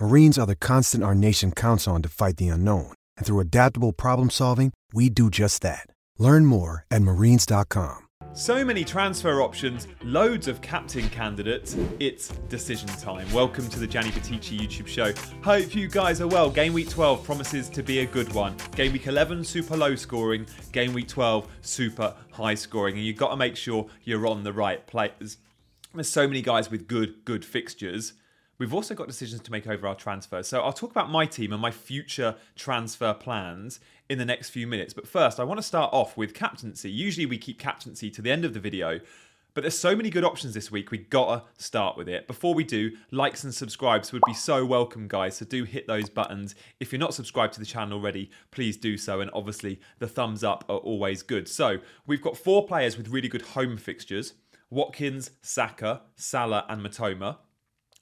Marines are the constant our nation counts on to fight the unknown. And through adaptable problem solving, we do just that. Learn more at marines.com. So many transfer options, loads of captain candidates. It's decision time. Welcome to the Gianni Buttice YouTube show. Hope you guys are well. Game week 12 promises to be a good one. Game week 11 super low scoring. Game week 12 super high scoring. And you've got to make sure you're on the right players. There's so many guys with good, good fixtures. We've also got decisions to make over our transfers. So I'll talk about my team and my future transfer plans in the next few minutes. But first, I want to start off with captaincy. Usually we keep captaincy to the end of the video, but there's so many good options this week, we gotta start with it. Before we do, likes and subscribes would be so welcome, guys. So do hit those buttons. If you're not subscribed to the channel already, please do so. And obviously, the thumbs up are always good. So we've got four players with really good home fixtures Watkins, Saka, Salah, and Mitoma.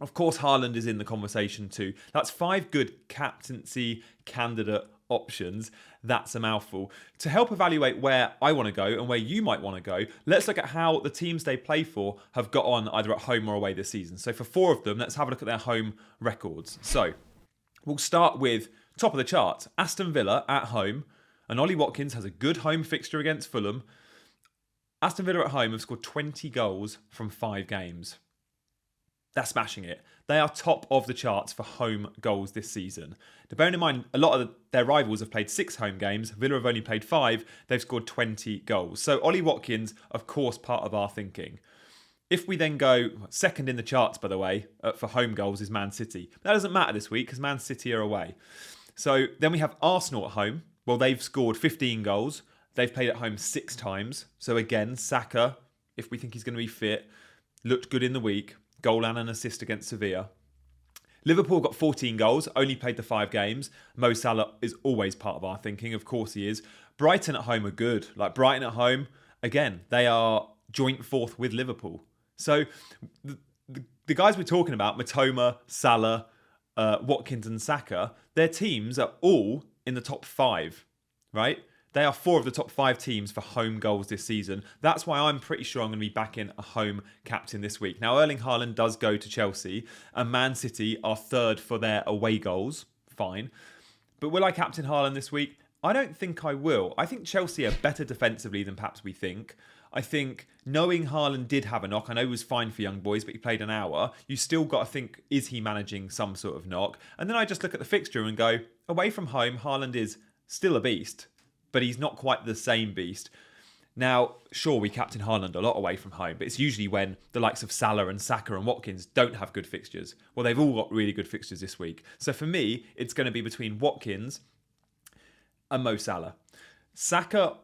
Of course, Haaland is in the conversation too. That's five good captaincy candidate options. That's a mouthful. To help evaluate where I want to go and where you might want to go, let's look at how the teams they play for have got on either at home or away this season. So for four of them, let's have a look at their home records. So we'll start with top of the chart Aston Villa at home. And Ollie Watkins has a good home fixture against Fulham. Aston Villa at home have scored 20 goals from five games. They're smashing it. They are top of the charts for home goals this season. Now, bearing in mind, a lot of their rivals have played six home games. Villa have only played five. They've scored 20 goals. So Ollie Watkins, of course, part of our thinking. If we then go second in the charts, by the way, uh, for home goals is Man City. That doesn't matter this week because Man City are away. So then we have Arsenal at home. Well, they've scored 15 goals. They've played at home six times. So again, Saka, if we think he's going to be fit, looked good in the week goal and an assist against Sevilla. Liverpool got 14 goals, only played the five games. Mo Salah is always part of our thinking, of course he is. Brighton at home are good. Like Brighton at home, again, they are joint fourth with Liverpool. So the, the, the guys we're talking about, Mitoma, Salah, uh, Watkins, and Saka, their teams are all in the top five, right? They are four of the top five teams for home goals this season. That's why I'm pretty sure I'm going to be back in a home captain this week. Now, Erling Haaland does go to Chelsea, and Man City are third for their away goals. Fine. But will I captain Haaland this week? I don't think I will. I think Chelsea are better defensively than perhaps we think. I think knowing Haaland did have a knock, I know it was fine for Young Boys, but he played an hour. You still got to think, is he managing some sort of knock? And then I just look at the fixture and go, away from home, Haaland is still a beast but he's not quite the same beast. Now, sure, we captain Haaland a lot away from home, but it's usually when the likes of Salah and Saka and Watkins don't have good fixtures. Well, they've all got really good fixtures this week. So for me, it's going to be between Watkins and Mo Salah. Saka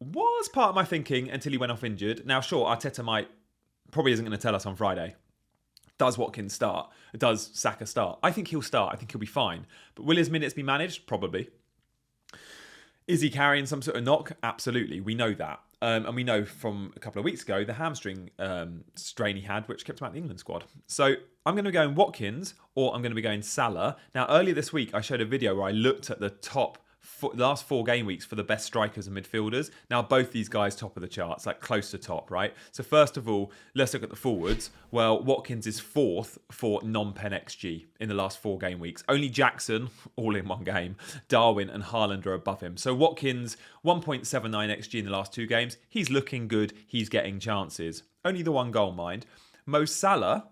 was part of my thinking until he went off injured. Now, sure, Arteta might probably isn't going to tell us on Friday. Does Watkins start? Does Saka start? I think he'll start. I think he'll be fine. But will his minutes be managed? Probably. Is he carrying some sort of knock? Absolutely, we know that. Um, and we know from a couple of weeks ago the hamstring um, strain he had, which kept him out of the England squad. So I'm going to be going Watkins or I'm going to be going Salah. Now, earlier this week, I showed a video where I looked at the top four, last four game weeks for the best strikers and midfielders. Now, both these guys top of the charts, like close to top, right? So, first of all, let's look at the forwards. Well, Watkins is fourth for non pen XG in the last four game weeks. Only Jackson, all in one game, Darwin and Haaland are above him. So, Watkins, 1.79 XG in the last two games. He's looking good. He's getting chances. Only the one goal, mind. Mo Salah,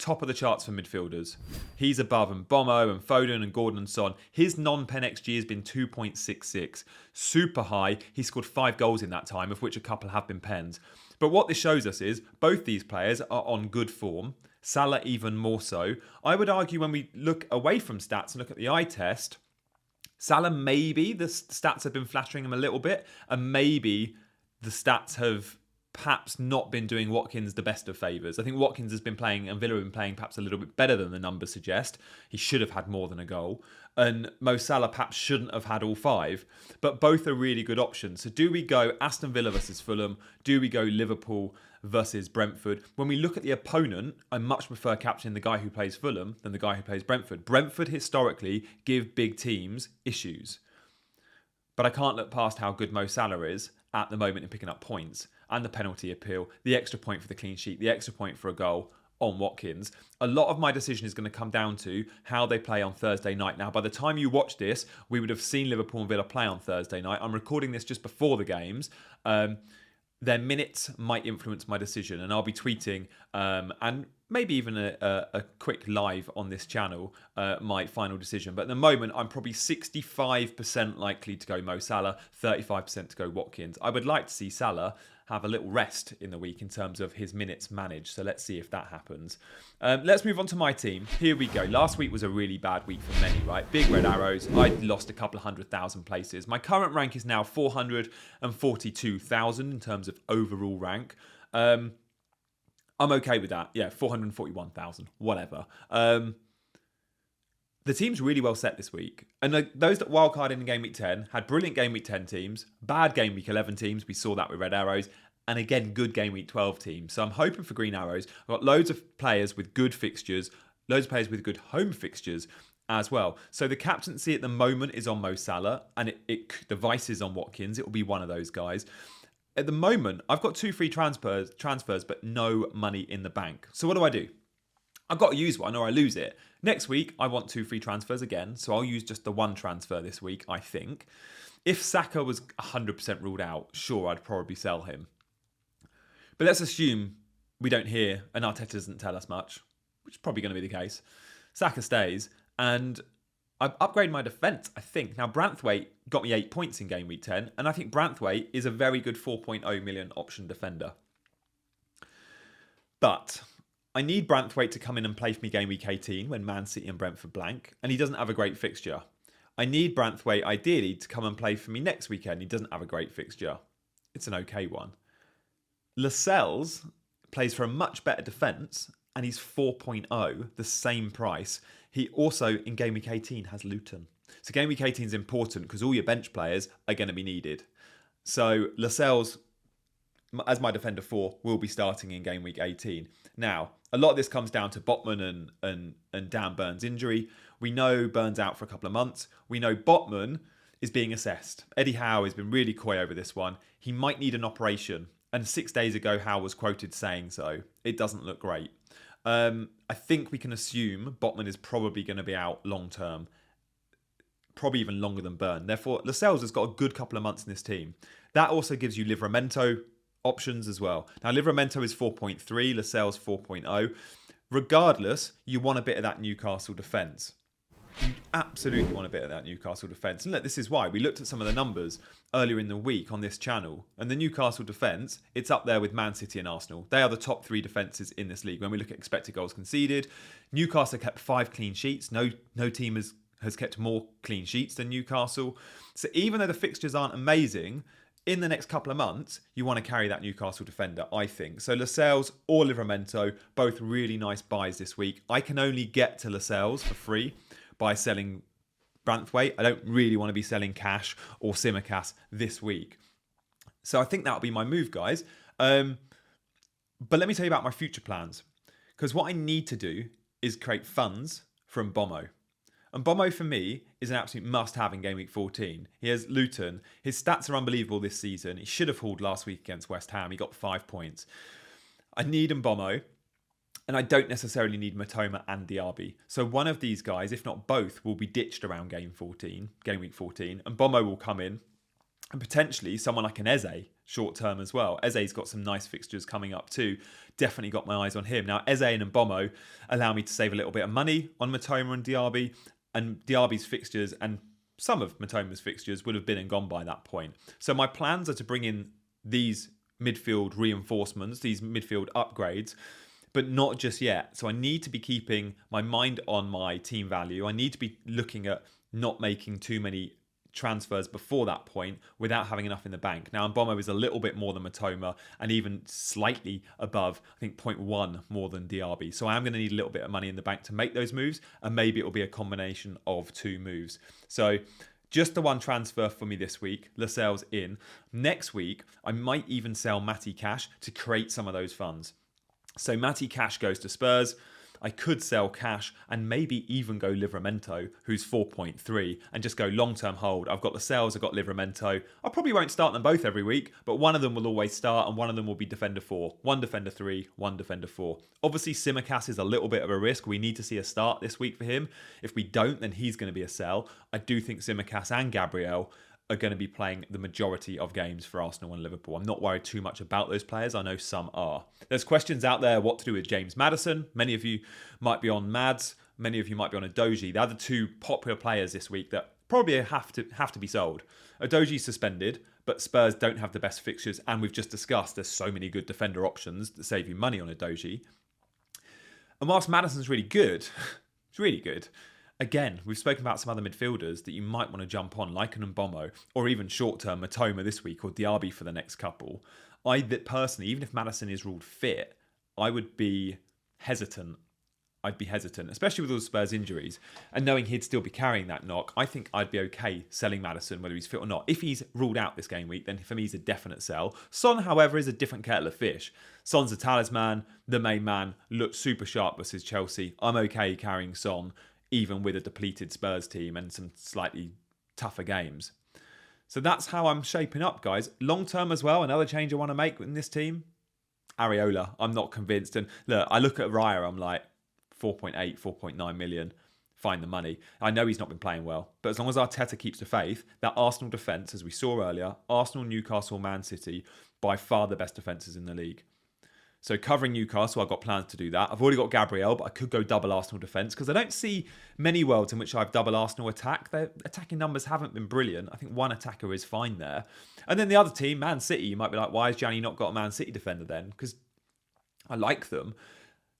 top of the charts for midfielders. He's above and Mbeumo and Foden and Gordon and Son. His non-pen XG has been 2.66. Super high. He scored five goals in that time, of which a couple have been pens. But what this shows us is both these players are on good form. Salah even more so. I would argue when we look away from stats and look at the eye test, Salah maybe the stats have been flattering him a little bit, and maybe the stats have perhaps not been doing Watkins the best of favours. I think Watkins has been playing and Villa have been playing perhaps a little bit better than the numbers suggest. He should have had more than a goal. And Mo Salah perhaps shouldn't have had all five. But both are really good options. So do we go Aston Villa versus Fulham? Do we go Liverpool versus Brentford? When we look at the opponent, I much prefer capturing the guy who plays Fulham than the guy who plays Brentford. Brentford historically give big teams issues. But I can't look past how good Mo Salah is at the moment in picking up points and the penalty appeal, the extra point for the clean sheet, the extra point for a goal on Watkins. A lot of my decision is going to come down to how they play on Thursday night. Now, by the time you watch this, we would have seen Liverpool and Villa play on Thursday night. I'm recording this just before the games. Um, their minutes might influence my decision, and I'll be tweeting um, and maybe even a, a, a, quick live on this channel uh, my final decision. But at the moment, I'm probably 65% likely to go Mo Salah, 35% to go Watkins. I would like to see Salah have a little rest in the week in terms of his minutes managed. So let's see if that happens. Um, let's move on to my team. Here we go. Last week was a really bad week for many, right? Big red arrows. I lost a couple of hundred thousand places. My current rank is now 442,000 in terms of overall rank. Um, I'm okay with that. Yeah, 441,000, whatever. Um, the team's really well set this week. And those that wildcarded in game week 10 had brilliant game week 10 teams, bad game week 11 teams. We saw that with Red Arrows. And again, good game week 12 teams. So I'm hoping for Green Arrows. I've got loads of players with good fixtures, loads of players with good home fixtures as well. So the captaincy at the moment is on Mo Salah, and it, it the vice is on Watkins. It will be one of those guys. At the moment, I've got two free transfers, transfers, but no money in the bank. So what do I do? I've got to use one or I lose it. Next week, I want two free transfers again, so I'll use just the one transfer this week, I think. If Saka was 100% ruled out, sure, I'd probably sell him. But let's assume we don't hear and Arteta doesn't tell us much, which is probably going to be the case. Saka stays, and I've upgraded my defence, I think. Now, Branthwaite got me eight points in game week 10, and I think Branthwaite is a very good 4.0 million option defender. But I need Branthwaite to come in and play for me game week 18 when Man City and Brentford blank, and he doesn't have a great fixture. I need Branthwaite ideally to come and play for me next weekend. He doesn't have a great fixture. It's an okay one. Lascelles plays for a much better defence and he's 4.0, the same price. He also, in game week 18, has Luton. So game week 18 is important because all your bench players are going to be needed. So Lascelles, as my defender four, will be starting in game week 18. Now, a lot of this comes down to Botman and, and, and Dan Burns' injury. We know Burns out for a couple of months. We know Botman is being assessed. Eddie Howe has been really coy over this one. He might need an operation. And six days ago, Howe was quoted saying so. It doesn't look great. Um, I think we can assume Botman is probably going to be out long term, probably even longer than Burn. Therefore, Lascelles has got a good couple of months in this team. That also gives you Livramento options as well. Now, Livramento is 4.3, Lascelles 4.0. Regardless, you want a bit of that Newcastle defence. You absolutely want a bit of that Newcastle defence. And look, this is why. We looked at some of the numbers earlier in the week on this channel. And the Newcastle defence, it's up there with Man City and Arsenal. They are the top three defences in this league. When we look at expected goals conceded, Newcastle kept five clean sheets. No, no team has, has kept more clean sheets than Newcastle. So even though the fixtures aren't amazing, in the next couple of months, you want to carry that Newcastle defender, I think. So Lascelles or Livramento, both really nice buys this week. I can only get to Lascelles for free by selling Branthwaite. I don't really want to be selling Cash or Tsimikas this week. So I think that'll be my move, guys. Um, but let me tell you about my future plans. Because what I need to do is create funds from Mbeumo. And Mbeumo for me is an absolute must-have in game week 14. He has Luton. His stats are unbelievable this season. He should have hauled last week against West Ham. He got five points. I need Mbeumo, and I don't necessarily need Mitoma and Diaby. So one of these guys, if not both, will be ditched around game 14, game week 14, and Mbeumo will come in and potentially someone like an Eze short term as well. Eze's got some nice fixtures coming up too. Definitely got my eyes on him. Now, Eze and Mbeumo allow me to save a little bit of money on Mitoma and Diaby, and Diaby's fixtures and some of Mitoma's fixtures would have been and gone by that point. So my plans are to bring in these midfield reinforcements, these midfield upgrades, but not just yet. So I need to be keeping my mind on my team value. I need to be looking at not making too many transfers before that point without having enough in the bank. Now, Mbeumo is a little bit more than Mitoma and even slightly above, I think 0.1 more than Diaby. So I am going to need a little bit of money in the bank to make those moves, and maybe it will be a combination of two moves. So just the one transfer for me this week. Lascelles in. Next week, I might even sell Matty Cash to create some of those funds. So Matty Cash goes to Spurs. I could sell cash and maybe even go Livramento, who's 4.3, and just go long term hold. I've got Lascelles, I've got Livramento. I probably won't start them both every week, but one of them will always start and one of them will be Defender 4. One Defender 3, one Defender 4. Obviously, Tsimikas is a little bit of a risk. We need to see a start this week for him. If we don't, then he's going to be a sell. I do think Tsimikas and Gabriel are going to be playing the majority of games for Arsenal and Liverpool. I'm not worried too much about those players. I know some are. There's questions out there what to do with James Maddison. Many of you might be on Mads. Many of you might be on. They're the two popular players this week that probably have to have to be sold. Udogie suspended, but Spurs don't have the best fixtures, and we've just discussed there's so many good defender options that save you money on Udogie. And whilst Maddison's really good, it's really good again, we've spoken about some other midfielders that you might want to jump on, like an Mbeumo, or even short term Mitoma this week, or Diaby for the next couple. I personally, even if Maddison is ruled fit, I would be hesitant. I'd be hesitant, especially with all the Spurs injuries, and knowing he'd still be carrying that knock. I think I'd be okay selling Maddison, whether he's fit or not. If he's ruled out this game week, then for me he's a definite sell. Son, however, is a different kettle of fish. Son's a talisman, the main man, looks super sharp versus Chelsea. I'm okay carrying Son even with a depleted Spurs team and some slightly tougher games. So that's how I'm shaping up, guys. Long term as well, another change I want to make in this team. Areola, I'm not convinced. And look, I look at Raya, I'm like 4.8, 4.9 million. Find the money. I know he's not been playing well, but as long as Arteta keeps the faith, that Arsenal defence, as we saw earlier, Arsenal, Newcastle, Man City, by far the best defences in the league. So covering Newcastle, I've got plans to do that. I've already got Gabriel, but I could go double Arsenal defence because I don't see many worlds in which I've double Arsenal attack. Their attacking numbers haven't been brilliant. I think one attacker is fine there. And then the other team, Man City, you might be like, why has Gianni not got a Man City defender then? Because I like them.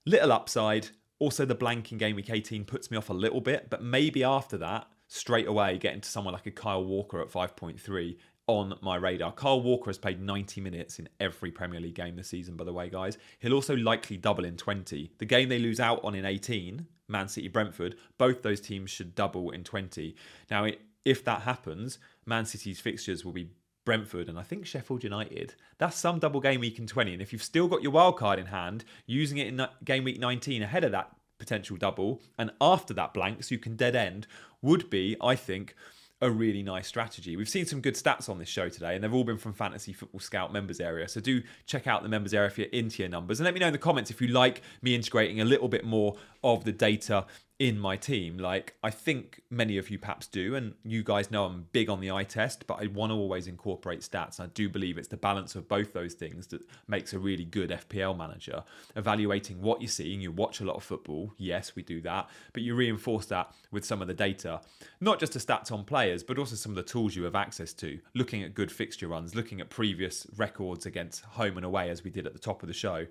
Little upside. Also, the blank in game week 18 puts me off a little bit, but maybe after that, straight away getting to someone like a Kyle Walker at 5.3 on my radar. Carl Walker has played 90 minutes in every Premier League game this season, by the way, guys. He'll also likely double in 20. The game they lose out on in 18, Man City Brentford, both those teams should double in 20. Now, if that happens, Man City's fixtures will be Brentford and I think Sheffield United. That's some double game week in 20. And if you've still got your wild card in hand, using it in game week 19 ahead of that potential double and after that blank, so you can dead end, would be, I think, a really nice strategy. We've seen some good stats on this show today, and they've all been from Fantasy Football Scout members area. So do check out the members area if you're into your numbers, and let me know in the comments if you like me integrating a little bit more of the data in my team. Like I think many of you perhaps do, and you guys know I'm big on the eye test, but I want to always incorporate stats. I do believe it's the balance of both those things that makes a really good FPL manager. Evaluating what you're seeing, you watch a lot of football, yes, we do that, but you reinforce that with some of the data, not just the stats on players, but also some of the tools you have access to. Looking at good fixture runs, looking at previous records against home and away, as we did at the top of the show.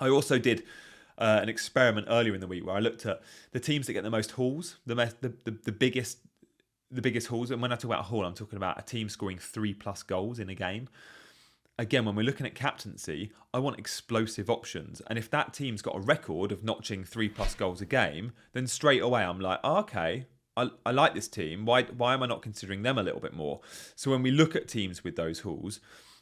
I also did uh, an experiment earlier in the week where I looked at the teams that get the most hauls, the, the, the, the biggest the biggest hauls. And when I talk about a haul, I'm talking about a team scoring three plus goals in a game. Again, when we're looking at captaincy, I want explosive options. And if that team's got a record of notching three plus goals a game, then straight away I'm like, oh, okay, I, I like this team. Why why am I not considering them a little bit more? So when we look at teams with those hauls,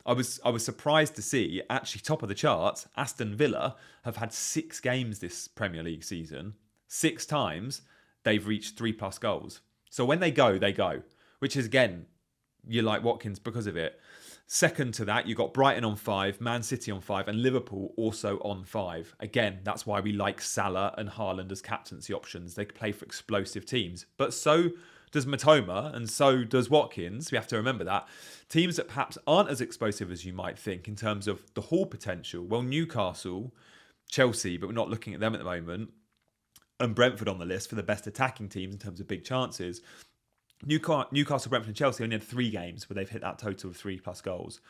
I was I was surprised to see actually top of the charts. Aston Villa have had six games this Premier League season, six times they've reached three plus goals. So when they go, they go, which is again, you like Watkins because of it. Second to that, you've got Brighton on five, Man City on five, and Liverpool also on five. Again, that's why we like Salah and Haaland as captaincy options. They play for explosive teams. But so does Mitoma, and so does Watkins. We have to remember that. Teams that perhaps aren't as explosive as you might think in terms of the haul potential. Well, Newcastle, Chelsea, but we're not looking at them at the moment, and Brentford on the list for the best attacking teams in terms of big chances. Newcastle, Newcastle, Brentford, and Chelsea only had three games where they've hit that total of three plus goals.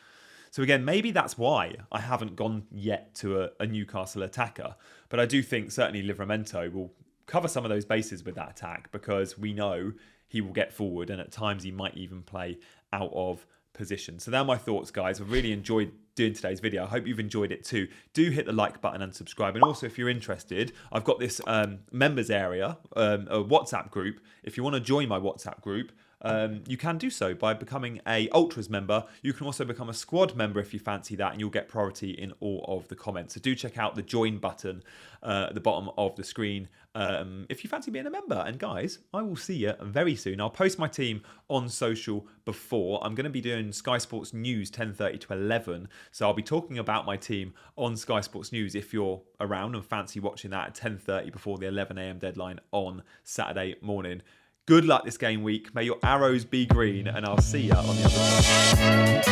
So again, maybe that's why I haven't gone yet to a, a Newcastle attacker. But I do think certainly Livramento will cover some of those bases with that attack because we know he will get forward and at times he might even play out of position. So, they are my thoughts, guys. I've really enjoyed doing today's video. I hope you've enjoyed it too. Do hit the like button and subscribe. And also, if you're interested, I've got this um, members area, um, a WhatsApp group. If you want to join my WhatsApp group, um, you can do so by becoming a Ultras member. You can also become a squad member if you fancy that, and you'll get priority in all of the comments. So do check out the join button uh, at the bottom of the screen um, if you fancy being a member. And guys, I will see you very soon. I'll post my team on social before. I'm going to be doing Sky Sports News 10:30 to 11, so I'll be talking about my team on Sky Sports News if you're around and fancy watching that at 10:30 before the 11 a.m. deadline on Saturday morning. Good luck this game week. May your arrows be green, and I'll see you on the other side.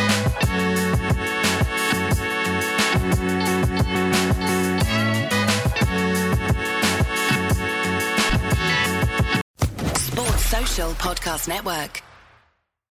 Sports Social Podcast Network.